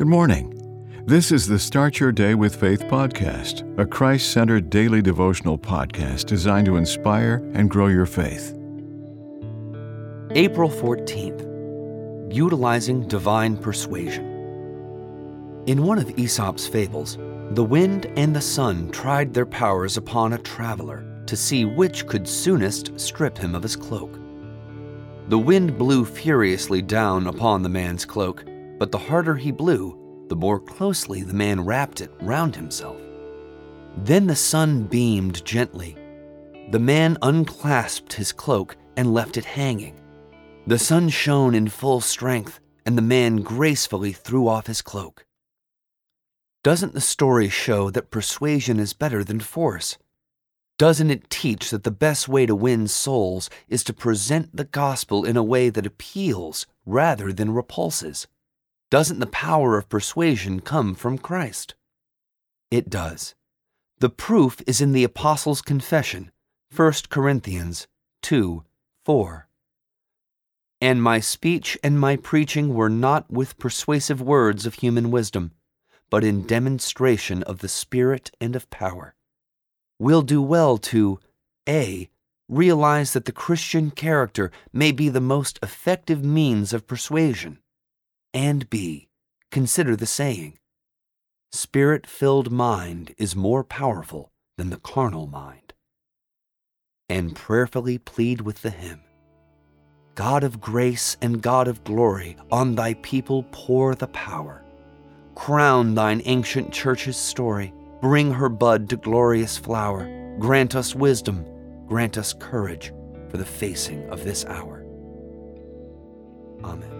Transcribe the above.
Good morning. This is the Start Your Day with Faith podcast, a Christ centered daily devotional podcast designed to inspire and grow your faith. April 14th Utilizing Divine Persuasion. In one of Aesop's fables, the wind and the sun tried their powers upon a traveler to see which could soonest strip him of his cloak. The wind blew furiously down upon the man's cloak, but the harder he blew, the more closely the man wrapped it round himself. Then the sun beamed gently. The man unclasped his cloak and left it hanging. The sun shone in full strength, and the man gracefully threw off his cloak. Doesn't the story show that persuasion is better than force? Doesn't it teach that the best way to win souls is to present the gospel in a way that appeals rather than repulses? Doesn't the power of persuasion come from Christ? It does. The proof is in the Apostles' Confession, 1 Corinthians 2 4. And my speech and my preaching were not with persuasive words of human wisdom, but in demonstration of the Spirit and of power. We'll do well to A. Realize that the Christian character may be the most effective means of persuasion and B. Consider the saying Spirit filled mind is more powerful than the carnal mind. And prayerfully plead with the hymn God of grace and God of glory, on thy people pour the power. Crown thine ancient church's story, bring her bud to glorious flower. Grant us wisdom, grant us courage for the facing of this hour. Amen.